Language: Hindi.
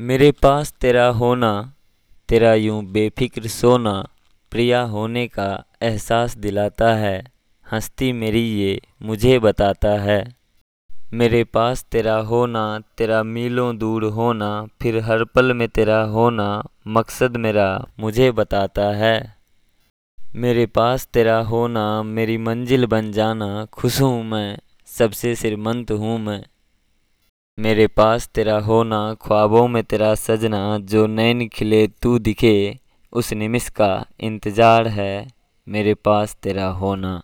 मेरे पास तेरा होना, तेरा यूँ बेफिक्र सोना, प्रिया होने का एहसास दिलाता है, हंसती मेरी ये मुझे बताता है। मेरे पास तेरा होना, तेरा मीलों दूर होना, फिर हर पल में तेरा होना, मकसद मेरा मुझे बताता है। मेरे पास तेरा होना, मेरी मंजिल बन जाना, खुश हूँ मैं, सबसे सिरमंत हूँ मैं। मेरे पास तेरा होना, ख्वाबों में तेरा सजना, जो नैन खिले तू दिखे उस निमिष का इंतज़ार है। मेरे पास तेरा होना।